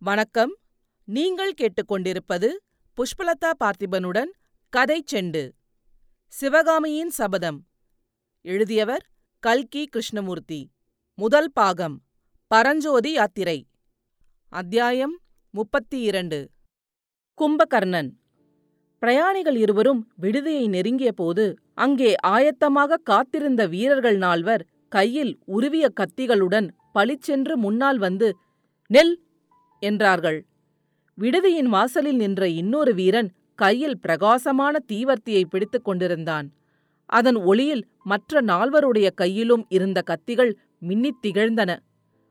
வணக்கம். நீங்கள் கேட்டுக்கொண்டிருப்பது புஷ்பலதா பார்த்திபனுடன் கதை செண்டு. சிவகாமியின் சபதம். எழுதியவர் கல்கி கிருஷ்ணமூர்த்தி. முதல் பாகம். பரஞ்சோதி யாத்திரை. அத்தியாயம் முப்பத்தி இரண்டு கும்பகர்ணன். பிரயாணிகள் இருவரும் விடுதியை நெருங்கியபோது அங்கே ஆயத்தமாக காத்திருந்த வீரர்கள் நால்வர் கையில் உருவிய கத்திகளுடன் பளிச்சென்று முன்னால் வந்து நெல் என்றார்கள். விடுதியின் வாசலில் நின்ற இன்னொரு வீரன் கையில் பிரகாசமான தீவர்த்தியை பிடித்துக் கொண்டிருந்தான். அதன் ஒளியில் மற்ற நால்வருடைய கையிலும் இருந்த கத்திகள் மின்னித் திகழ்ந்தன.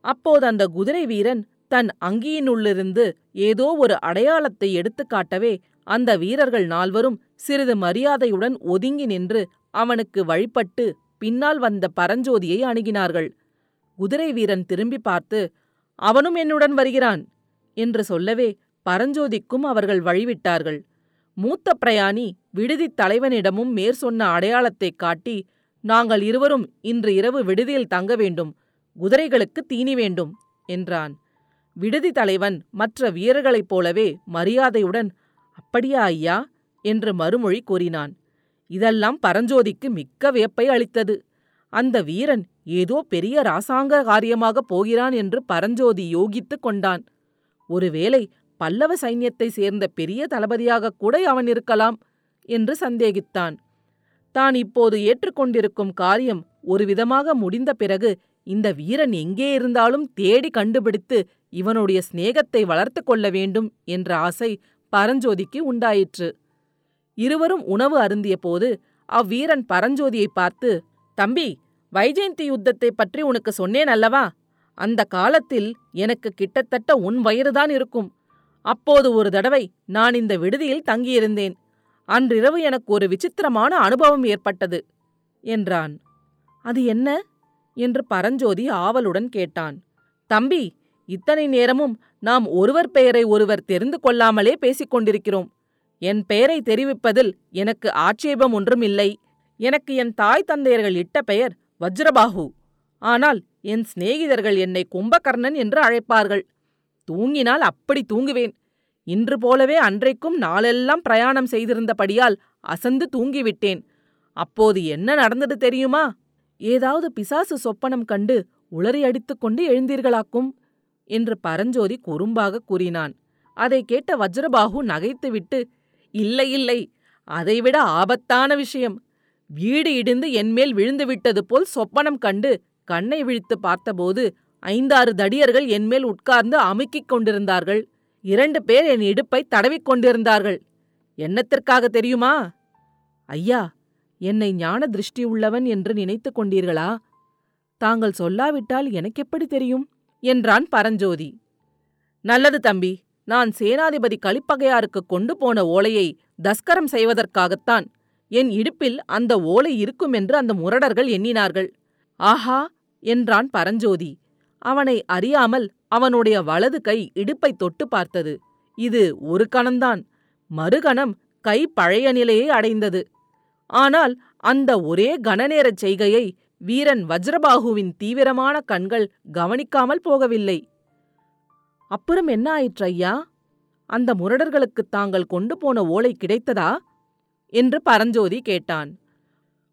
அப்போது அந்த குதிரை வீரன் தன் அங்கியினுள்ளிருந்து ஏதோ ஒரு அடையாளத்தை எடுத்துக் காட்டவே அந்த வீரர்கள் நால்வரும் சிறிது மரியாதையுடன் ஒதுங்கி நின்று அவனுக்கு வழிபட்டு பின்னால் வந்த பரஞ்சோதியை அணுகினார்கள். குதிரை வீரன் திரும்பி பார்த்து அவனும் என்னுடன் வருகிறான். என்று சொல்லவே பரஞ்சோதிக்கும் அவர்கள் வழிவிட்டார்கள். மூத்த பிரயாணி விடுதித் தலைவனிடமும் மேற் சொன்ன அடையாளத்தைக் காட்டி நாங்கள் இருவரும் இன்று இரவு விடுதியில் தங்க வேண்டும் குதிரைகளுக்கு தீனி வேண்டும் என்றான். விடுதி தலைவன் மற்ற வீரர்களைப் போலவே மரியாதையுடன் அப்படியா ஐயா? என்று மறுமொழி கூறினான். இதெல்லாம் பரஞ்சோதிக்கு மிக்க வியப்பை அளித்தது. அந்த வீரன் ஏதோ பெரிய ராசாங்க காரியமாகப் போகிறான் என்று பரஞ்சோதி யோகித்துக் கொண்டான். ஒருவேளை பல்லவ சைன்யத்தைச் சேர்ந்த பெரிய தளபதியாகக் கூட அவன் இருக்கலாம் என்று சந்தேகித்தான். தான் இப்போது ஏற்றுக்கொண்டிருக்கும் காரியம் ஒருவிதமாக முடிந்த பிறகு இந்த வீரன் எங்கே இருந்தாலும் தேடி கண்டுபிடித்து இவனுடைய சிநேகத்தை வளர்த்து கொள்ள வேண்டும் என்ற ஆசை பரஞ்சோதிக்கு உண்டாயிற்று. இருவரும் உணவு அருந்தியபோது அவ்வீரன் பரஞ்சோதியை பார்த்து தம்பி வைஜெயந்தி யுத்தத்தை பற்றி உனக்கு சொன்னேன் அல்லவா? அந்த காலத்தில் எனக்கு கிட்டத்தட்ட உன் வயதுதான் இருக்கும். அப்போது ஒரு தடவை நான் இந்த விடுதியில் தங்கியிருந்தேன். அன்றிரவு எனக்கு ஒரு விசித்திரமான அனுபவம் ஏற்பட்டது என்றான். அது என்ன? என்று பரஞ்சோதி ஆவலுடன் கேட்டான். தம்பி இத்தனை நேரமும் நாம் ஒருவர் பெயரை ஒருவர் தெரிந்து கொள்ளாமலே பேசிக் கொண்டிருக்கிறோம். என் பெயரை தெரிவிப்பதில் எனக்கு ஆட்சேபம் ஒன்றும் இல்லை எனக்கு என் தாய் தந்தையர்கள் இட்ட பெயர் வஜ்ரபாஹு. ஆனால் என் சிநேகிதர்கள் என்னை கும்பகர்ணன் என்று அழைப்பார்கள். தூங்கினால் அப்படி தூங்குவேன். இன்று போலவே அன்றைக்கும் நாளெல்லாம் பிரயாணம் செய்திருந்தபடியால் அசந்து தூங்கிவிட்டேன். அப்போது என்ன நடந்தது தெரியுமா? ஏதாவது பிசாசு சொப்பனம் கண்டு உளறி அடித்துக் கொண்டு எழுந்தீர்களாக்கும்? என்று பரஞ்சோதி குறும்பாக கூறினான். அதை கேட்ட வஜ்ரபாகு நகைத்துவிட்டு இல்லை இல்லை அதைவிட ஆபத்தான விஷயம். வீடு இடிந்து என்மேல் விழுந்துவிட்டது போல் சொப்பனம் கண்டு கண்ணை விழித்து பார்த்தபோது ஐந்தாறு தடியர்கள் என்மேல் உட்கார்ந்து அமுக்கிக் கொண்டிருந்தார்கள். இரண்டு பேர் என் இடுப்பை தடவிக் கொண்டிருந்தார்கள். என்னத்திற்காக தெரியுமா? ஐயா என்னை ஞான திருஷ்டி உள்ளவன் என்று நினைத்துக் கொண்டீர்களா? தாங்கள் சொல்லாவிட்டால் எனக்கெப்படி தெரியும்? என்றான் பரஞ்சோதி. நல்லது தம்பி நான் சேனாதிபதி கலிப்பகையாருக்கு கொண்டு போன ஓலையை தஸ்கரம் செய்வதற்காகத்தான். என் இடுப்பில் அந்த ஓலை இருக்கும் என்று அந்த முரடர்கள் எண்ணினார்கள். ஆஹா என்றான் பரஞ்சோதி. அவனை அறியாமல் அவனுடைய வலது கை இடுப்பை தொட்டு பார்த்தது. இது ஒரு கணம்தான். மறுகணம் கை பழைய நிலையை அடைந்தது. ஆனால் அந்த ஒரே கணநேரச் செய்கையை வீரன் வஜ்ரபாகுவின் தீவிரமான கண்கள் கவனிக்காமல் போகவில்லை. அப்புறம் என்ன ஆயிற்று ஐயா அந்த முரடர்களுக்குத் தாங்கள் கொண்டு போன ஓலை கிடைத்ததா? என்று பரஞ்சோதி கேட்டான்.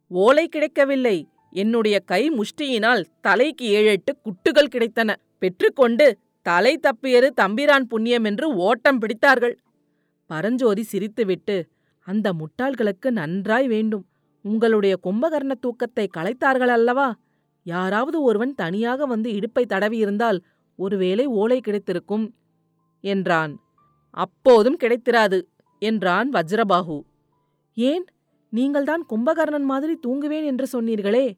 ஓலை கிடைக்கவில்லை. என்னுடைய கை முஷ்டியினால் தலைக்கு ஏழெட்டு குட்டுகள் கிடைத்தன. பெற்றுக்கொண்டு தலை தப்பியது தம்பிரான் புண்ணியம் என்று ஓட்டம் பிடித்தார்கள். பரஞ்சோதி சிரித்துவிட்டு அந்த முட்டாள்களுக்கு நன்றாய் வேண்டும். உங்களுடைய கும்பகர்ண தூக்கத்தை களைத்தார்கள் அல்லவா? யாராவது ஒருவன் தனியாக வந்து இடுப்பை தடவியிருந்தால் ஒருவேளை ஓலை கிடைத்திருக்கும் என்றான். அப்போதும் கிடைத்திராது என்றான் வஜ்ரபாகு. ஏன்? நீங்கள்தான் கும்பகர்ணன் மாதிரி தூங்குவேன் என்று சொன்னீர்களே.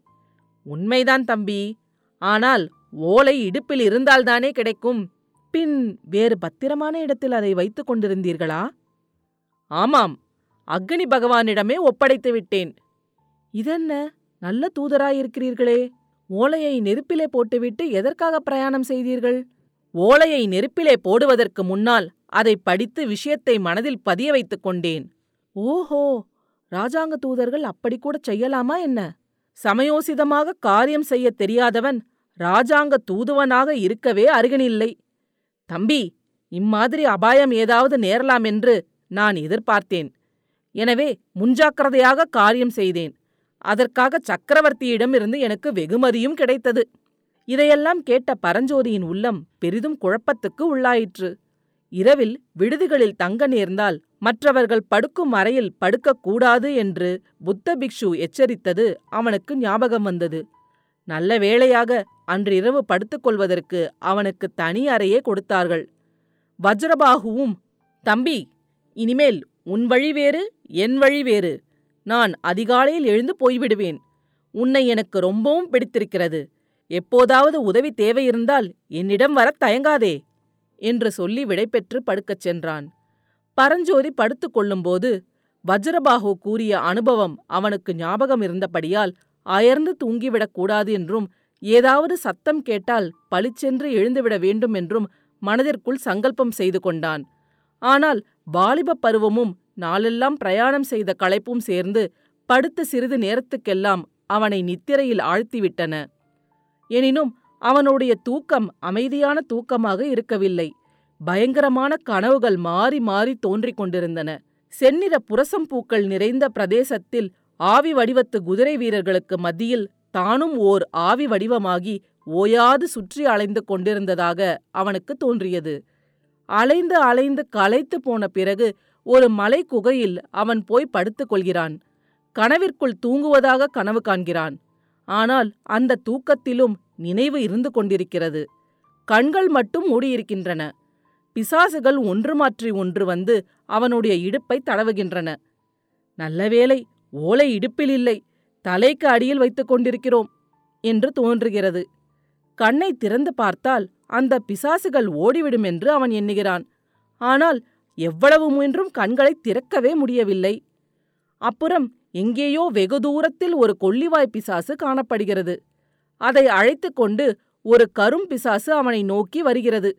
உண்மைதான் தம்பி. ஆனால் ஓலை இடுப்பில் இருந்தால்தானே கிடைக்கும். பின் வேறு பத்திரமான இடத்தில் அதை வைத்துக் கொண்டிருந்தீர்களா? ஆமாம். அக்னி பகவானிடமே ஒப்படைத்து விட்டேன். இதென்ன? நல்ல தூதராயிருக்கிறீர்களே. ஓலையை நெருப்பிலே போட்டுவிட்டு எதற்காக பிரயாணம் செய்தீர்கள்? ஓலையை நெருப்பிலே போடுவதற்கு முன்னால் அதை படித்து விஷயத்தை மனதில் பதிய வைத்துக் கொண்டேன். ஓஹோ! ராஜாங்க தூதர்கள் அப்படி கூட செய்யலாமா என்ன? சமயோசிதமாக காரியம் செய்யத் தெரியாதவன் ராஜாங்க தூதுவனாக இருக்கவே அருகனில்லை. தம்பி இம்மாதிரி அபாயம் ஏதாவது நேரலாம் என்று நான் எதிர்பார்த்தேன். எனவே முன்ஜாக்கிரதையாக காரியம் செய்தேன். அதற்காக சக்கரவர்த்தியிடமிருந்து எனக்கு வெகுமதியும் கிடைத்தது. இதையெல்லாம் கேட்ட பரஞ்சோதியின் உள்ளம் பெரிதும் குழப்பத்துக்கு உள்ளாயிற்று. இரவில் விடுதிகளில் தங்க நேர்ந்தால் மற்றவர்கள் படுக்கும் அறையில் படுக்கக்கூடாது என்று புத்த பிக்ஷு எச்சரித்தது அவனுக்கு ஞாபகம் வந்தது. நல்ல வேளையாக அன்றிரவு படுத்துக்கொள்வதற்கு அவனுக்கு தனி அறையே கொடுத்தார்கள். வஜ்ரபாகுவும் தம்பி இனிமேல் உன் வழி வேறு என் வழி வேறு. நான் அதிகாலையில் எழுந்து போய்விடுவேன். உன்னை எனக்கு ரொம்பவும் பிடித்திருக்கிறது. எப்போதாவது உதவி தேவையிருந்தால் என்னிடம் வரத் தயங்காதே. என்று சொல்லி விடைபெற்று படுக்கச் சென்றான். பரஞ்சோதி படுத்துக் கொள்ளும்போது வஜ்ரபாகு கூறிய அனுபவம் அவனுக்கு ஞாபகம் இருந்தபடியால் அயர்ந்து தூங்கிவிடக் கூடாது என்றும் ஏதாவது சத்தம் கேட்டால் பளிச்சென்று எழுந்துவிட வேண்டும் என்றும் மனதிற்குள் சங்கல்பம் செய்து கொண்டான். ஆனால் வாலிபப் பருவமும் நாளெல்லாம் பிரயாணம் செய்த களைப்பும் சேர்ந்து படுத்த சிறிது நேரத்துக்கெல்லாம் அவனை நித்திரையில் ஆழ்த்திவிட்டன. எனினும் அவனுடைய தூக்கம் அமைதியான தூக்கமாக இருக்கவில்லை. பயங்கரமான கனவுகள் மாறி மாறி தோன்றிக் கொண்டிருந்தன. செந்நிற புரசம் பூக்கள் நிறைந்த பிரதேசத்தில் ஆவி வடிவத்து குதிரை வீரர்களுக்கு மத்தியில் தானும் ஓர் ஆவி வடிவமாகி ஓயாது சுற்றி அலைந்து கொண்டிருந்ததாக அவனுக்கு தோன்றியது. அலைந்து அலைந்து களைத்து போன பிறகு ஒரு மலை குகையில் அவன் போய் படுத்துக் கொள்கிறான். கனவிற்குள் தூங்குவதாக கனவு காண்கிறான். ஆனால் அந்த தூக்கத்திலும் நினைவு இருந்து கொண்டிருக்கிறது. கண்கள் மட்டும் மூடியிருக்கின்றன. பிசாசுகள் ஒன்று மாற்றி ஒன்று வந்து அவனுடைய இடுப்பை தடவுகின்றன. நல்லவேளை ஓலை இடுப்பில் இல்லை தலைக்கு அடியில் வைத்துக் கொண்டிருக்கிறோம் என்று தோன்றுகிறது. கண்ணை திறந்து பார்த்தால் அந்த பிசாசுகள் ஓடிவிடும் என்று அவன் எண்ணுகிறான். ஆனால் எவ்வளவு முயன்றும் கண்களை திறக்கவே முடியவில்லை. அப்புறம் எங்கேயோ வெகு தூரத்தில் ஒரு கொள்ளிவாய் பிசாசு காணப்படுகிறது. அதை அழைத்துக் கொண்டு ஒரு கரும் பிசாசு அவனை நோக்கி வருகிறது.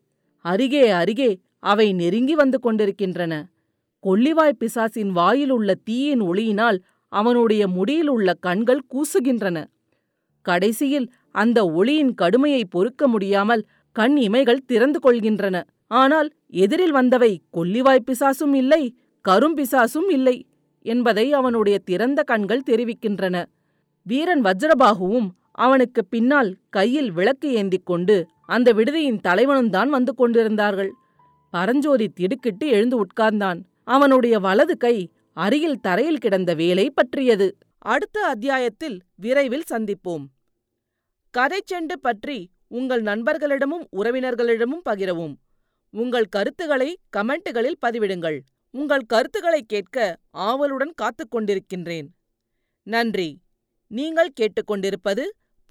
அருகே அருகே அவை நெருங்கி வந்து கொண்டிருக்கின்றன. கொள்ளிவாய் பிசாசின் வாயிலுள்ள தீயின் ஒளியினால் அவனுடைய முடியிலுள்ள கண்கள் கூசுகின்றன. கடைசியில் அந்த ஒளியின் கடுமையை பொறுக்க முடியாமல் கண் இமைகள் திறந்து கொள்கின்றன. ஆனால் எதிரில் வந்தவை கொல்லிவாய் பிசாசும் இல்லை கரும்பிசாசும் இல்லை என்பதை அவனுடைய திறந்த கண்கள் தெரிவிக்கின்றன. வீரன் வஜ்ரபாகுவும் அவனுக்கு பின்னால் கையில் விளக்கு ஏந்திக் கொண்டு அந்த விடுதியின் தலைவனும் தான் வந்து கொண்டிருந்தார்கள். பரஞ்சோதி திடுக்கிட்டு எழுந்து உட்கார்ந்தான். அவனுடைய வலது கை அருகில் தரையில் கிடந்த வேலை பற்றியது. அடுத்த அத்தியாயத்தில் விரைவில் சந்திப்போம். கதை செண்டு பற்றி உங்கள் நண்பர்களிடமும் உறவினர்களிடமும் பகிரவும். உங்கள் கருத்துக்களை கமெண்ட்டுகளில் பதிவிடுங்கள். உங்கள் கருத்துக்களை கேட்க ஆவலுடன் காத்துக் கொண்டிருக்கின்றேன். நன்றி. நீங்கள் கேட்டுக்கொண்டிருப்பது